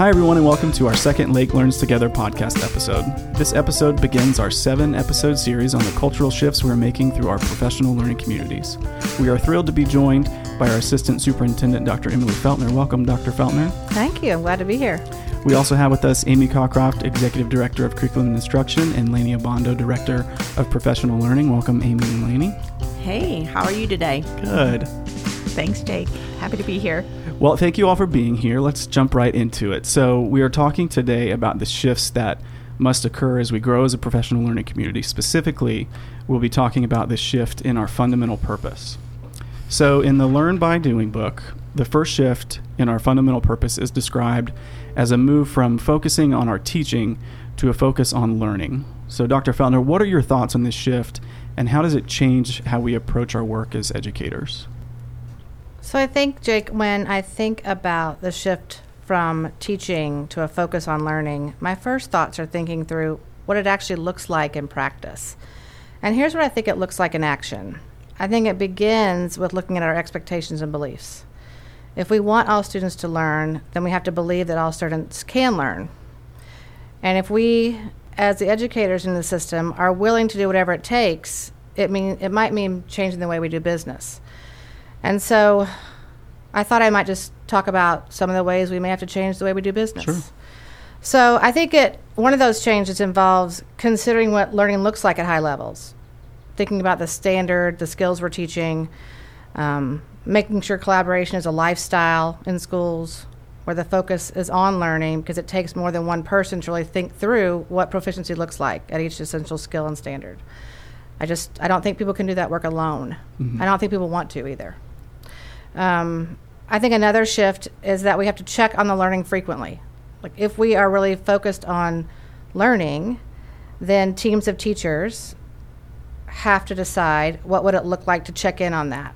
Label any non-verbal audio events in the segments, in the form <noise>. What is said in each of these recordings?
Hi, everyone, and welcome to our second Lake Learns Together podcast episode. This episode begins our seven episode series on the cultural shifts we're making through our professional learning communities. We are thrilled to be joined by our Assistant Superintendent, Dr. Emily Feltner. Welcome, Dr. Feltner. Thank you. I'm glad to be here. We also have with us Amy Cockcroft, Executive Director of Curriculum and Instruction, and Laney Abondo, Director of Professional Learning. Welcome, Amy and Laney. Hey, how are you today? Good. Thanks, Jake. Happy to be here. Well, thank you all for being here. Let's jump right into it. So, we are talking today about the shifts that must occur as we grow as a professional learning community. Specifically, we'll be talking about this shift in our fundamental purpose. So, in the Learn by Doing book, the first shift in our fundamental purpose is described as a move from focusing on our teaching to a focus on learning. So, Dr. Feltner, what are your thoughts on this shift and how does it change how we approach our work as educators? So I think, Jake, when I think about the shift from teaching to a focus on learning, my first thoughts are thinking through what it actually looks like in practice. And here's what I think it looks like in action. I think it begins with looking at our expectations and beliefs. If we want all students to learn, then we have to believe that all students can learn. And if we, as the educators in the system, are willing to do whatever it takes, it mean it might mean changing the way we do business. And so I thought I might just talk about some of the ways we may have to change the way we do business. Sure. So I think it one of those changes involves considering what learning looks like at high levels, thinking about the standard, the skills we're teaching, um, making sure collaboration is a lifestyle in schools where the focus is on learning because it takes more than one person to really think through what proficiency looks like at each essential skill and standard. I just I don't think people can do that work alone. Mhm. I don't think people want to either. Um, I think another shift is that we have to check on the learning frequently. Like if we are really focused on learning, then teams of teachers have to decide what would it look like to check in on that.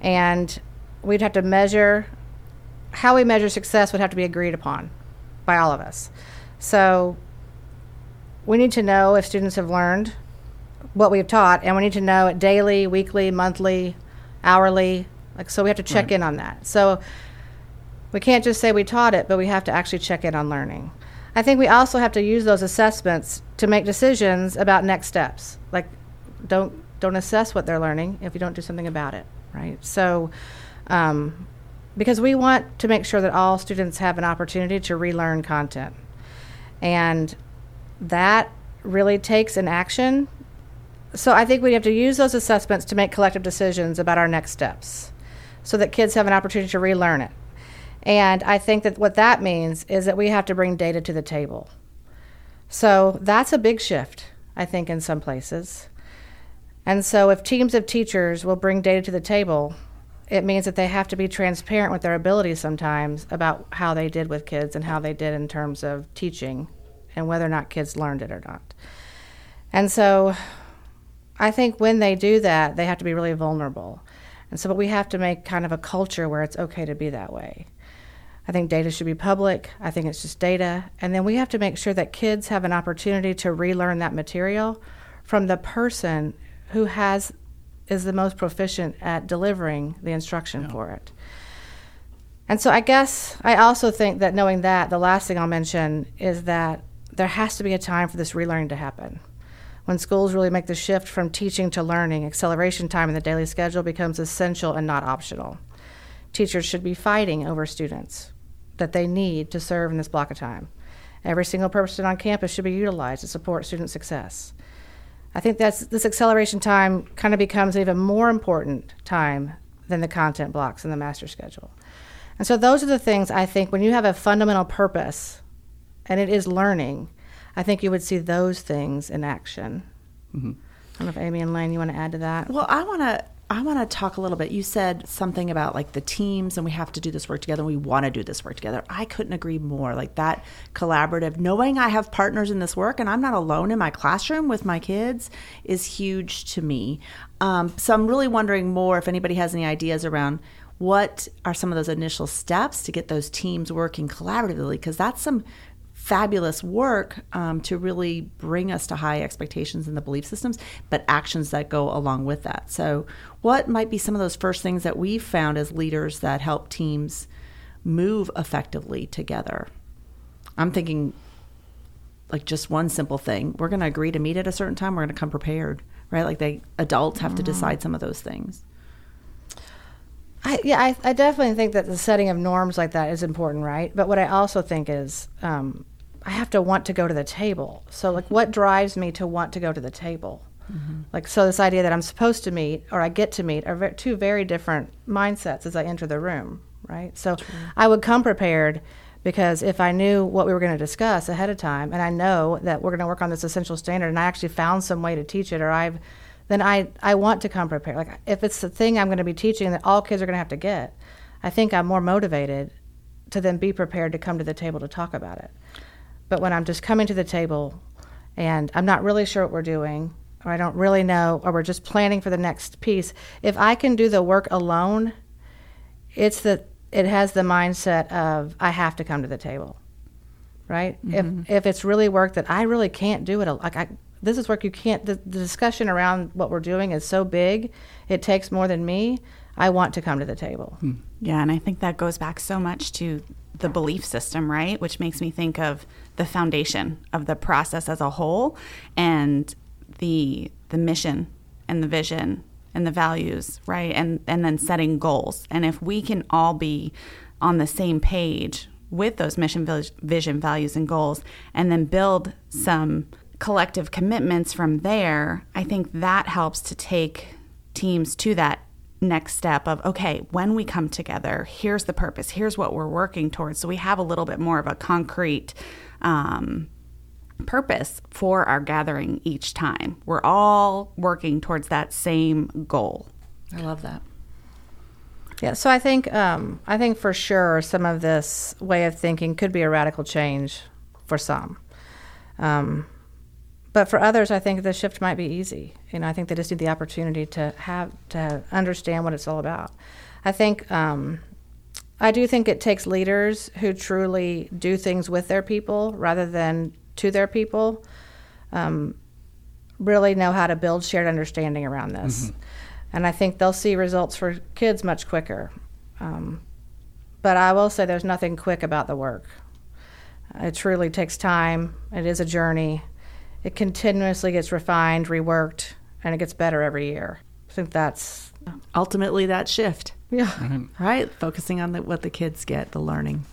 And we'd have to measure how we measure success would have to be agreed upon by all of us. So we need to know if students have learned what we've taught and we need to know it daily, weekly, monthly, hourly, like, so we have to check Right. in on that. So we can't just say we taught it, but we have to actually check in on learning. I think we also have to use those assessments to make decisions about next steps. Like, don't don't assess what they're learning if you don't do something about it, right? So, um, because we want to make sure that all students have an opportunity to relearn content, and that really takes an action. So I think we have to use those assessments to make collective decisions about our next steps so that kids have an opportunity to relearn it. And I think that what that means is that we have to bring data to the table. So that's a big shift, I think, in some places. And so if teams of teachers will bring data to the table, it means that they have to be transparent with their abilities sometimes about how they did with kids and how they did in terms of teaching and whether or not kids learned it or not. And so I think when they do that, they have to be really vulnerable. And so, but we have to make kind of a culture where it's okay to be that way. I think data should be public. I think it's just data. And then we have to make sure that kids have an opportunity to relearn that material from the person who has is the most proficient at delivering the instruction for it. And so I guess I also think that knowing that, the last thing I'll mention is that there has to be a time for this relearning to happen. When schools really make the shift from teaching to learning, acceleration time in the daily schedule becomes essential and not optional. Teachers should be fighting over students that they need to serve in this block of time. Every single person on campus should be utilized to support student success. I think that's this acceleration time kind of becomes an even more important time than the content blocks in the master schedule. And so those are the things I think when you have a fundamental purpose and it is learning, I think you would see those things in action. Mhm. I don't know if Amy and Lane, you want to add to that? Well, I want to I want to talk a little bit. You said something about like the teams and we have to do this work together. and We want to do this work together. I couldn't agree more. Like that collaborative, knowing I have partners in this work and I'm not alone in my classroom with my kids is huge to me. Um, so I'm really wondering more if anybody has any ideas around what are some of those initial steps to get those teams working collaboratively because that's some fabulous work um, to really bring us to high expectations in the belief systems, but actions that go along with that. So, what might be some of those first things that we've found as leaders that help teams move effectively together? I'm thinking like just one simple thing. We're going to agree to meet at a certain time. We're going to come prepared, right? Like they adults have to decide some of those things. I, yeah, I, I definitely think that the setting of norms like that is important, right? But what I also think is um, I have to want to go to the table. So, like, what drives me to want to go to the table? Mm-hmm. Like, so this idea that I'm supposed to meet or I get to meet are ve- two very different mindsets as I enter the room, right? So, I would come prepared because if I knew what we were going to discuss ahead of time and I know that we're going to work on this essential standard and I actually found some way to teach it or I've then I, I want to come prepared. Like if it's the thing I'm going to be teaching that all kids are going to have to get, I think I'm more motivated to then be prepared to come to the table to talk about it. But when I'm just coming to the table and I'm not really sure what we're doing, or I don't really know, or we're just planning for the next piece, if I can do the work alone, it's the it has the mindset of I have to come to the table, right? If mm-hmm. if it's really work that I really can't do it, like I this is work you can't. The, the discussion around what we're doing is so big, it takes more than me. I want to come to the table. Hmm. Yeah, and I think that goes back so much to the belief system, right? Which makes me think of the foundation of the process as a whole and the the mission and the vision and the values, right? And and then setting goals. And if we can all be on the same page with those mission vision values and goals and then build some collective commitments from there, I think that helps to take teams to that next step of okay when we come together here's the purpose here's what we're working towards. So we have a little bit more of a concrete um, purpose for our gathering each time. We're all working towards that same goal. I love that. Yeah, so I think um, I think for sure some of this way of thinking could be a radical change for some, um, but for others, I think the shift might be easy. You know, I think they just need the opportunity to have to understand what it's all about. I think um, I do think it takes leaders who truly do things with their people rather than to their people. Um, really know how to build shared understanding around this. And I think they'll see results for kids much quicker. Um, but I will say there's nothing quick about the work. It truly takes time, it is a journey. It continuously gets refined, reworked, and it gets better every year. I think that's, Ultimately, that shift, yeah. right? Focusing on the, what the kids get, the learning.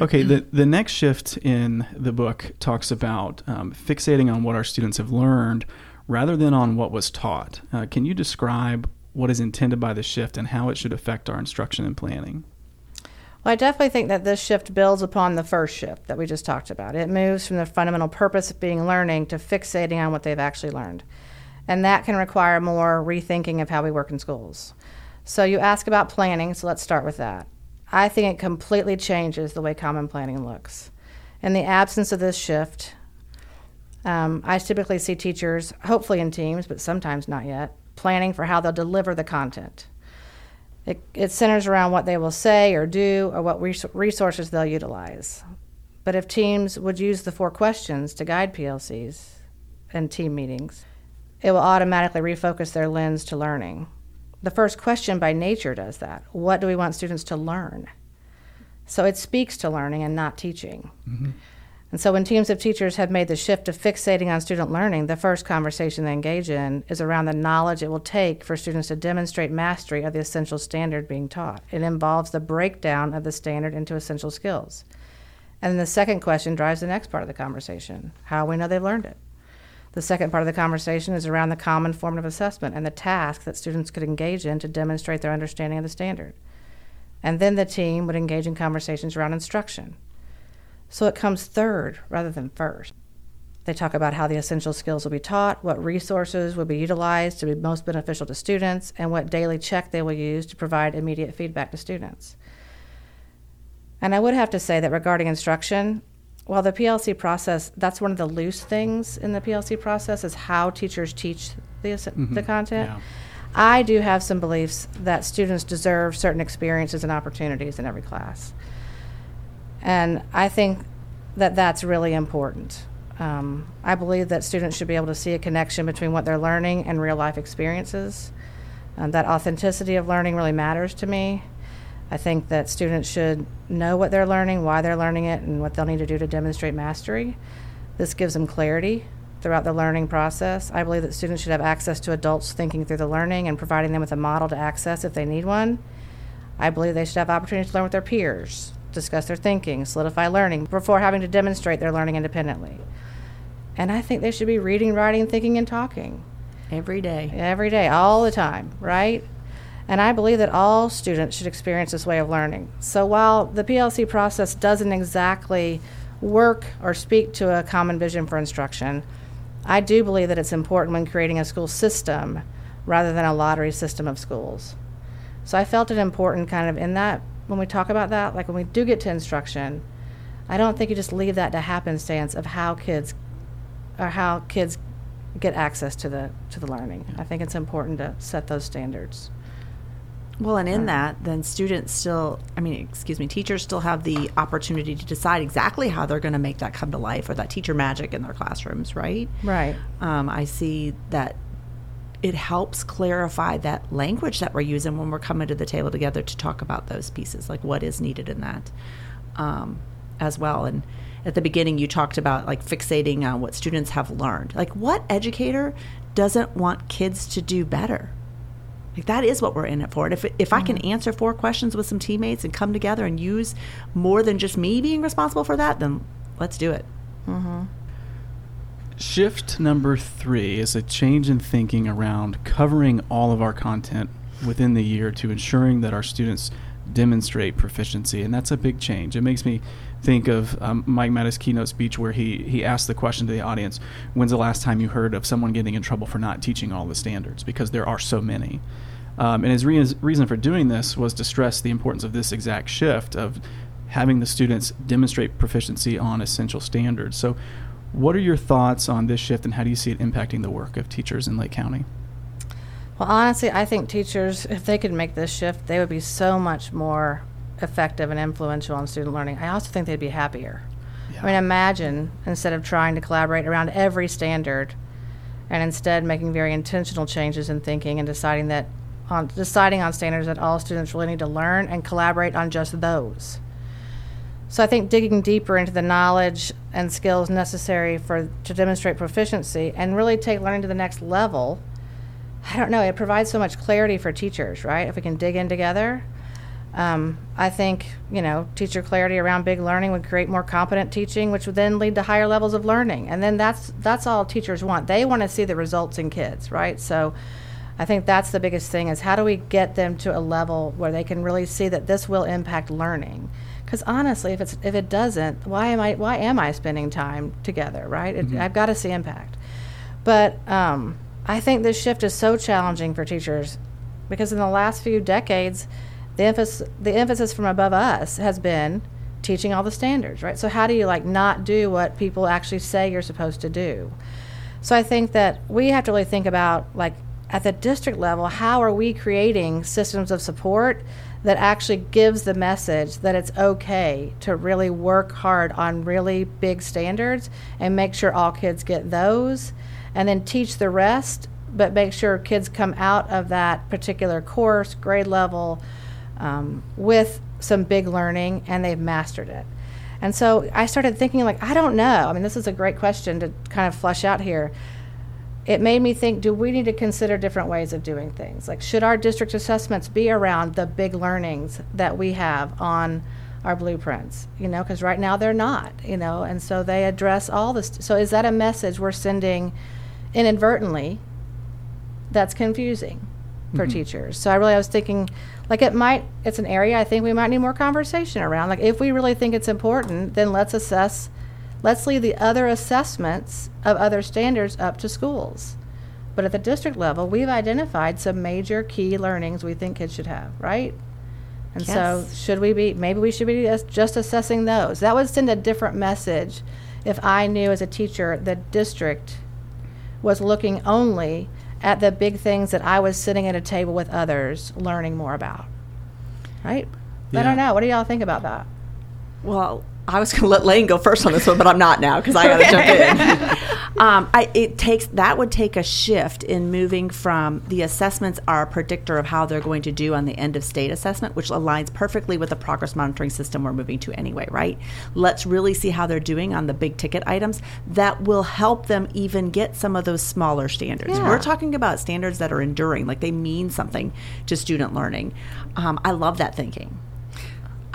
Okay, the, the next shift in the book talks about um, fixating on what our students have learned rather than on what was taught. Uh, can you describe what is intended by the shift and how it should affect our instruction and planning? Well, I definitely think that this shift builds upon the first shift that we just talked about. It moves from the fundamental purpose of being learning to fixating on what they've actually learned. And that can require more rethinking of how we work in schools. So you ask about planning, so let's start with that. I think it completely changes the way common planning looks. In the absence of this shift, um, I typically see teachers, hopefully in teams, but sometimes not yet, planning for how they'll deliver the content. It, it centers around what they will say or do or what res- resources they'll utilize. But if teams would use the four questions to guide PLCs and team meetings, it will automatically refocus their lens to learning. The first question by nature does that. What do we want students to learn? So it speaks to learning and not teaching. Mm-hmm. And so when teams of teachers have made the shift of fixating on student learning, the first conversation they engage in is around the knowledge it will take for students to demonstrate mastery of the essential standard being taught. It involves the breakdown of the standard into essential skills. And then the second question drives the next part of the conversation how we know they've learned it. The second part of the conversation is around the common formative assessment and the task that students could engage in to demonstrate their understanding of the standard. And then the team would engage in conversations around instruction. So it comes third rather than first. They talk about how the essential skills will be taught, what resources will be utilized to be most beneficial to students, and what daily check they will use to provide immediate feedback to students. And I would have to say that regarding instruction, while the PLC process, that's one of the loose things in the PLC process, is how teachers teach the, ass- the mm-hmm. content. yeah. I do have some beliefs that students deserve certain experiences and opportunities in every class. And I think that that's really important. Um, I believe that students should be able to see a connection between what they're learning and real life experiences. Um, that authenticity of learning really matters to me. I think that students should know what they're learning, why they're learning it, and what they'll need to do to demonstrate mastery. This gives them clarity throughout the learning process. I believe that students should have access to adults thinking through the learning and providing them with a model to access if they need one. I believe they should have opportunities to learn with their peers, discuss their thinking, solidify learning before having to demonstrate their learning independently. And I think they should be reading, writing, thinking, and talking Every day. every day, all the time, right? And I believe that all students should experience this way of learning. So while the PLC process doesn't exactly work or speak to a common vision for instruction, I do believe that it's important when creating a school system rather than a lottery system of schools. So I felt it important kind of in that when we talk about that, like when we do get to instruction, I don't think you just leave that to happenstance of how kids or how kids get access to the to the learning. I think it's important to set those standards. Well, and in that, then students still, I mean, excuse me, teachers still have the opportunity to decide exactly how they're going to make that come to life or that teacher magic in their classrooms, right? Right. Um, I see that it helps clarify that language that we're using when we're coming to the table together to talk about those pieces, like what is needed in that um, as well. And at the beginning, you talked about like fixating on what students have learned. Like, what educator doesn't want kids to do better? Like that is what we're in it for. And if if I can answer four questions with some teammates and come together and use more than just me being responsible for that, then let's do it. Shift number three is a change in thinking around covering all of our content within the year to ensuring that our students demonstrate proficiency. And that's a big change. It makes me think of um, Mike Mattos' keynote speech where he, he asked the question to the audience When's the last time you heard of someone getting in trouble for not teaching all the standards? Because there are so many. Um, and his re- reason for doing this was to stress the importance of this exact shift of having the students demonstrate proficiency on essential standards. So, what are your thoughts on this shift, and how do you see it impacting the work of teachers in Lake County? Well, honestly, I think teachers, if they could make this shift, they would be so much more effective and influential on student learning. I also think they'd be happier. I mean, imagine instead of trying to collaborate around every standard, and instead making very intentional changes in thinking and deciding that on deciding on standards that all students really need to learn and collaborate on just those. So I think digging deeper into the knowledge and skills necessary for to demonstrate proficiency and really take learning to the next level. I don't know. It provides so much clarity for teachers, right? If we can dig in together, um, I think you know teacher clarity around big learning would create more competent teaching, which would then lead to higher levels of learning. And then that's that's all teachers want. They want to see the results in kids, right? So. I think that's the biggest thing is how do we get them to a level where they can really see that this will impact learning? Because honestly, if it's if it doesn't, why am I why am I spending time together? Right? It, I've got to see impact. But um, I think this shift is so challenging for teachers because in the last few decades, the emphasis the emphasis from above us has been teaching all the standards, right? So how do you like not do what people actually say you're supposed to do? So I think that we have to really think about like at the district level, how are we creating systems of support that actually gives the message that it's okay to really work hard on really big standards and make sure all kids get those and then teach the rest, but make sure kids come out of that particular course, grade level, um, with some big learning and they've mastered it. And so I started thinking, like, I don't know. I mean, this is a great question to kind of flesh out here it made me think do we need to consider different ways of doing things? Like should our district assessments be around the big learnings that we have on our blueprints? You know because right now they're not you know and so they address all this. So is that a message we're sending inadvertently that's confusing for mm-hmm. teachers? So i really I was thinking like it might it's an area i think we might need more conversation around. Like if we really think it's important then let's assess let's leave the other assessments of other standards up to schools but at the district level we've identified some major key learnings we think kids should have right and so should we be maybe we should be just assessing those that would send a different message if i knew as a teacher the district was looking only at the big things that I was sitting at a table with others learning more about. Right? Yeah. I don't know. What do y'all think about that? Well, I was going to let Lane go first on this one, but I'm not now because I got to jump in. <laughs> um, I, it takes that would take a shift in moving from the assessments are a predictor of how they're going to do on the end of state assessment, which aligns perfectly with the progress monitoring system we're moving to anyway. Right? Let's really see how they're doing on the big ticket items. That will help them even get some of those smaller standards. Yeah. We're talking about standards that are enduring, like they mean something to student learning. Um, I love that thinking.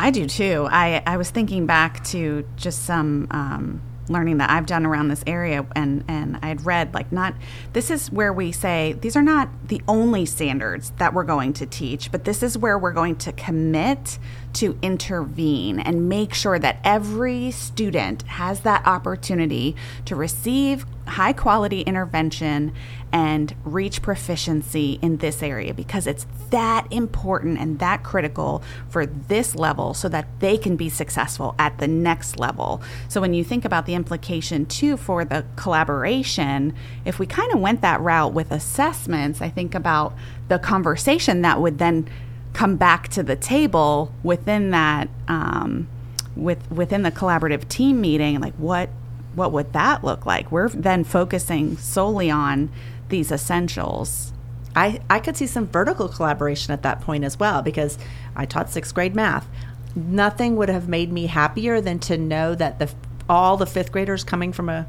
I do too. I, I was thinking back to just some um, learning that I've done around this area, and, and I had read, like, not this is where we say these are not the only standards that we're going to teach, but this is where we're going to commit to intervene and make sure that every student has that opportunity to receive high quality intervention and reach proficiency in this area because it's that important and that critical for this level so that they can be successful at the next level. So when you think about the implication too for the collaboration, if we kind of went that route with assessments, I think about the conversation that would then come back to the table within that um, with within the collaborative team meeting like what what would that look like we're then focusing solely on these essentials I, I could see some vertical collaboration at that point as well because I taught sixth grade math. Nothing would have made me happier than to know that the all the fifth graders coming from a,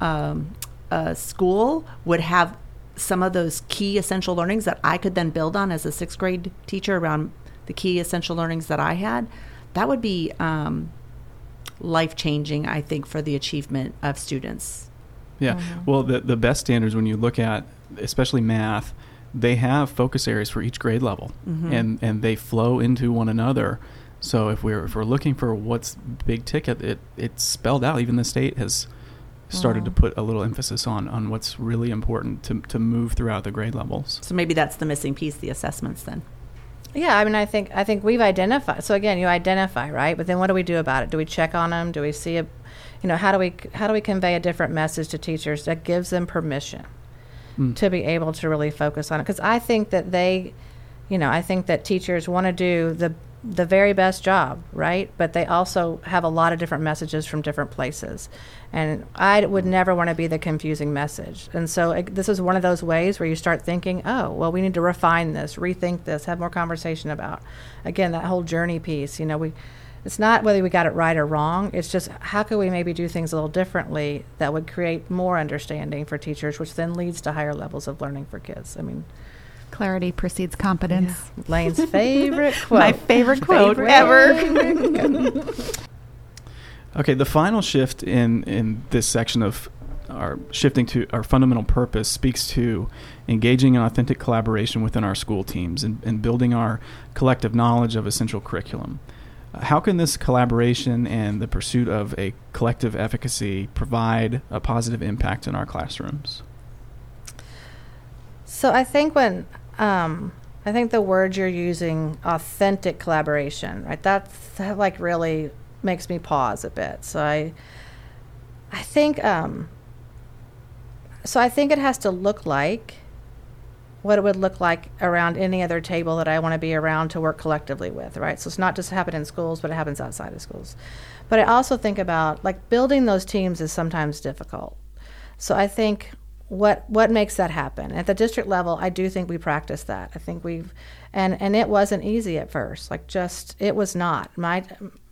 um, a school would have some of those key essential learnings that I could then build on as a sixth grade teacher around the key essential learnings that I had. That would be um, life changing, I think, for the achievement of students. Yeah. Mm-hmm. Well, the the best standards when you look at especially math, they have focus areas for each grade level, mm-hmm. and and they flow into one another. So if we're if we're looking for what's big ticket, it it's spelled out. Even the state has started to mm-hmm. put a little emphasis on on what's really important to to move throughout the grade levels. So maybe that's the missing piece, the assessments then. Yeah, I mean, I think I think we've identified. So again, you identify, right? But then what do we do about it? Do we check on them? Do we see a, you know, how do we how do we convey a different message to teachers that gives them permission hmm. to be able to really focus on it? Because I think that they, you know, I think that teachers want to do the the very best job, right? But they also have a lot of different messages from different places. And I would mm. never want to be the confusing message. And so it, this is one of those ways where you start thinking, oh, well, we need to refine this, rethink this, have more conversation about. Again, that whole journey piece, you know, we. It's not whether we got it right or wrong. It's just how could we maybe do things a little differently that would create more understanding for teachers, which then leads to higher levels of learning for kids. I mean, clarity precedes competence Lane's favorite <laughs> quote. my favorite quote Favorite. ever <laughs> Okay, the final shift in in this section of our shifting to our fundamental purpose speaks to engaging in authentic collaboration within our school teams and, and building our collective knowledge of essential curriculum. Uh, How can this collaboration and the pursuit of a collective efficacy provide a positive impact in our classrooms? So I think when um, I think the word you're using, authentic collaboration, right? That's that like really makes me pause a bit. So I I think um, so I think it has to look like what it would look like around any other table that I want to be around to work collectively with, right? So it's not just happen in schools, but it happens outside of schools. But I also think about like building those teams is sometimes difficult. So I think what what makes that happen at the district level, I do think we practice that. I think we've and and it wasn't easy at first. Like just it was not. My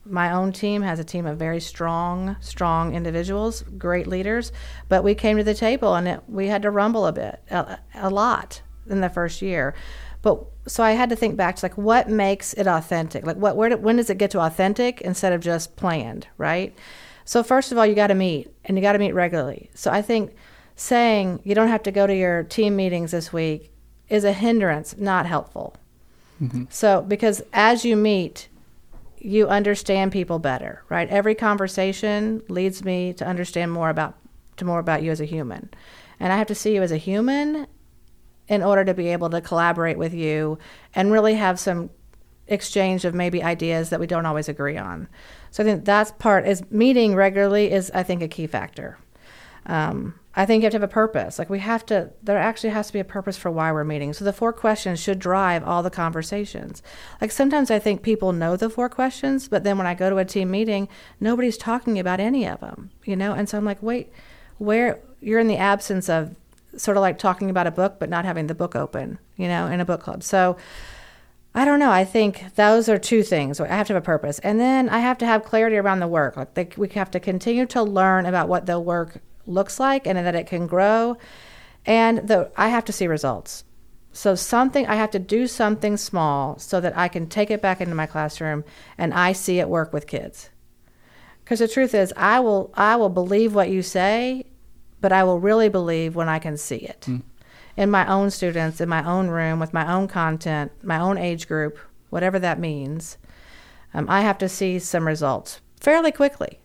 my own team has a team of very strong, strong individuals, great leaders, but we came to the table and it, we had to rumble a bit, a, a lot in the first year. But so I had to think back to like what makes it authentic? Like what where do, when does it get to authentic instead of just planned, right? So first of all, you got to meet and you got to meet regularly. So I think saying you don't have to go to your team meetings this week is a hindrance, not helpful. So because as you meet, you understand people better, right? Every conversation leads me to understand more about to more about you as a human. And I have to see you as a human in order to be able to collaborate with you and really have some exchange of maybe ideas that we don't always agree on. So I think that's part is meeting regularly is I think a key factor. Um, I think you have to have a purpose. Like we have to, there actually has to be a purpose for why we're meeting. So the four questions should drive all the conversations. Like sometimes I think people know the four questions, but then when I go to a team meeting, nobody's talking about any of them, you know? And so I'm like, wait, where you're in the absence of sort of like talking about a book, but not having the book open, you know, in a book club. So I don't know. I think those are two things. I have to have a purpose, and then I have to have clarity around the work. Like they, we have to continue to learn about what the work looks like and that it can grow, and the I have to see results. So something I have to do something small so that I can take it back into my classroom and I see it work with kids. Because the truth is, I will I will believe what you say, but I will really believe when I can see it. Mm in my own students, in my own room, with my own content, my own age group, whatever that means, um, I have to see some results fairly quickly.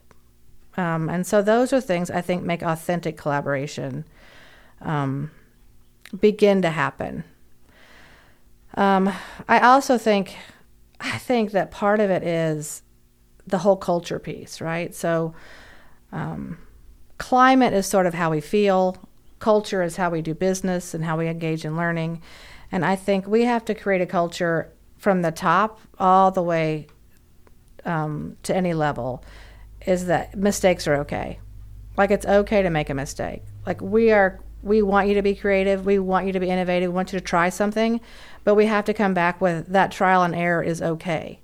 Um, and so those are things I think make authentic collaboration um, begin to happen. Um, I also think, I think that part of it is the whole culture piece, right? So, um, climate is sort of how we feel culture is how we do business and how we engage in learning. And I think we have to create a culture from the top all the way um, to any level is that mistakes are okay. Like it's okay to make a mistake. Like we are, we want you to be creative. We want you to be innovative. We want you to try something, but we have to come back with that trial and error is okay.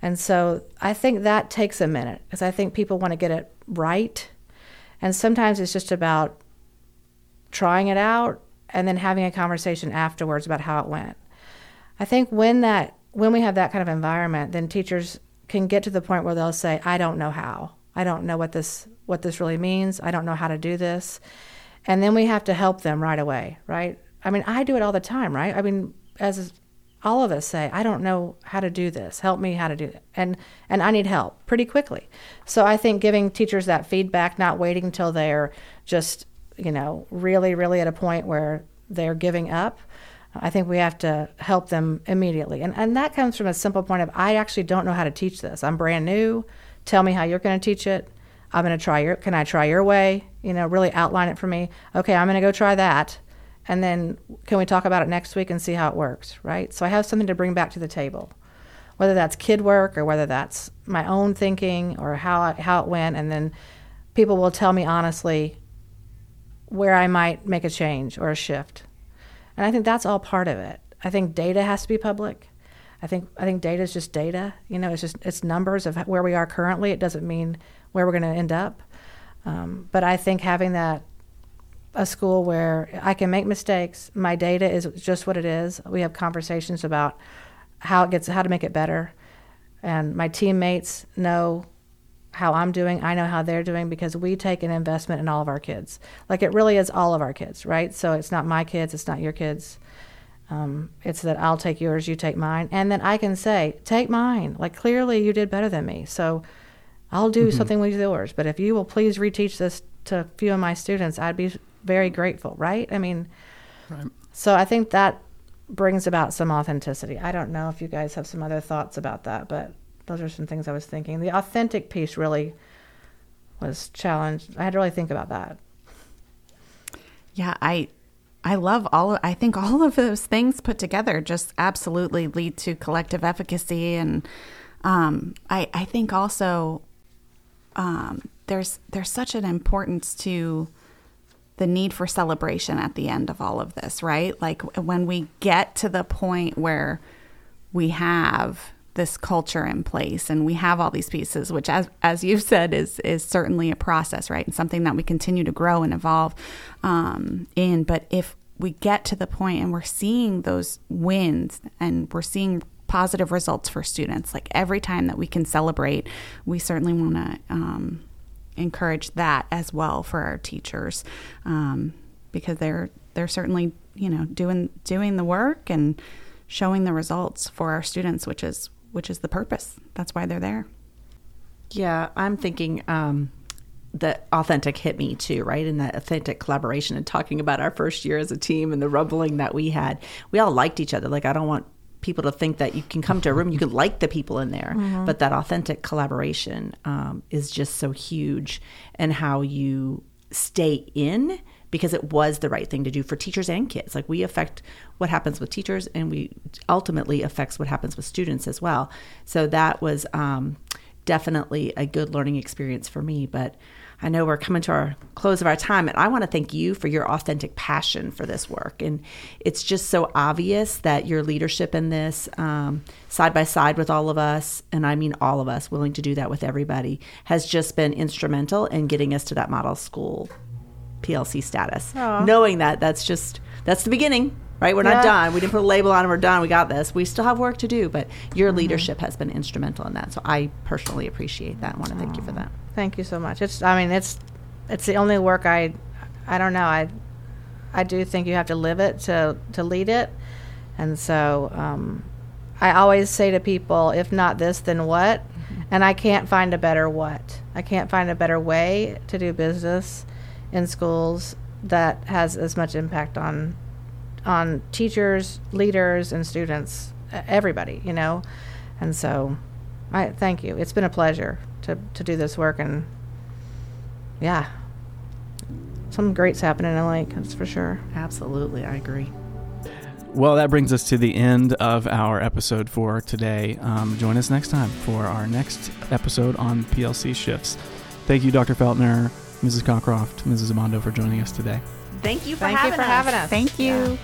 And so I think that takes a minute because I think people want to get it right. And sometimes it's just about trying it out and then having a conversation afterwards about how it went. I think when that when we have that kind of environment, then teachers can get to the point where they'll say, "I don't know how. I don't know what this what this really means. I don't know how to do this." And then we have to help them right away, right? I mean, I do it all the time, right? I mean, as all of us say, I don't know how to do this. Help me how to do it. And and I need help pretty quickly. So I think giving teachers that feedback, not waiting until they're just you know, really, really at a point where they're giving up, I think we have to help them immediately. And, and that comes from a simple point of I actually don't know how to teach this. I'm brand new. Tell me how you're going to teach it. I'm going to try your, can I try your way? You know, really outline it for me. Okay, I'm going to go try that. And then can we talk about it next week and see how it works, right? So I have something to bring back to the table, whether that's kid work or whether that's my own thinking or how, how it went. And then people will tell me honestly, where I might make a change or a shift. And I think that's all part of it. I think data has to be public. I think I think data is just data. You know, it's just it's numbers of where we are currently. It doesn't mean where we're going to end up. Um, but I think having that a school where I can make mistakes, my data is just what it is. We have conversations about how it gets how to make it better, and my teammates know how I'm doing, I know how they're doing because we take an investment in all of our kids. Like it really is all of our kids, right? So it's not my kids, it's not your kids. Um, it's that I'll take yours, you take mine, and then I can say, take mine. Like clearly you did better than me, so I'll do mm-hmm. something with yours. But if you will please reteach this to a few of my students, I'd be very grateful, right? I mean, right. so I think that brings about some authenticity. I don't know if you guys have some other thoughts about that, but those are some things I was thinking. The authentic piece really was challenged. I had to really think about that. Yeah, I I love all of, I think all of those things put together just absolutely lead to collective efficacy and um, I I think also um, there's there's such an importance to the need for celebration at the end of all of this, right? Like when we get to the point where we have this culture in place and we have all these pieces which as as you've said is is certainly a process right and something that we continue to grow and evolve um, in. But if we get to the point and we're seeing those wins and we're seeing positive results for students like every time that we can celebrate we certainly want to um, encourage that as well for our teachers um, because they're they're certainly you know doing doing the work and showing the results for our students which is which is the purpose. That's why they're there. Yeah, I'm thinking um, the authentic hit me too, right? And that authentic collaboration and talking about our first year as a team and the rumbling that we had. We all liked each other. Like, I don't want people to think that you can come to a room, you can like the people in there, mm-hmm. but that authentic collaboration um, is just so huge and how you stay in because it was the right thing to do for teachers and kids. Like we affect what happens with teachers, and we ultimately affects what happens with students as well. So that was um, definitely a good learning experience for me. But I know we're coming to our close of our time, and I want to thank you for your authentic passion for this work. And it's just so obvious that your leadership in this, um, side by side with all of us, and I mean all of us, willing to do that with everybody, has just been instrumental in getting us to that model school PLC status. Aw. Knowing that that's just that's the beginning, right? We're not done. We didn't put a label on it. We're done. We got this. We still have work to do, but your leadership has been instrumental in that. So I personally appreciate that and want to thank you for that. Thank you so much. It's I mean it's it's the only work I I don't know. I I do think you have to live it to to lead it. And so um I always say to people, if not this, then what? And I can't find a better what. I can't find a better way to do business in schools that has as much impact on on teachers, leaders, and students, everybody, you know. And so, I thank you. It's been a pleasure to to do this work, and yeah, something great's happening in Lake. That's for sure. Absolutely, I agree. Well, that brings us to the end of our episode for today. Um, join us next time for our next episode on PLC shifts. Thank you, Dr. Feltner, Mrs. Cockcroft, Mrs. Amando, for joining us today. Thank you for Thank having you for us. having us. Thank you. Yeah.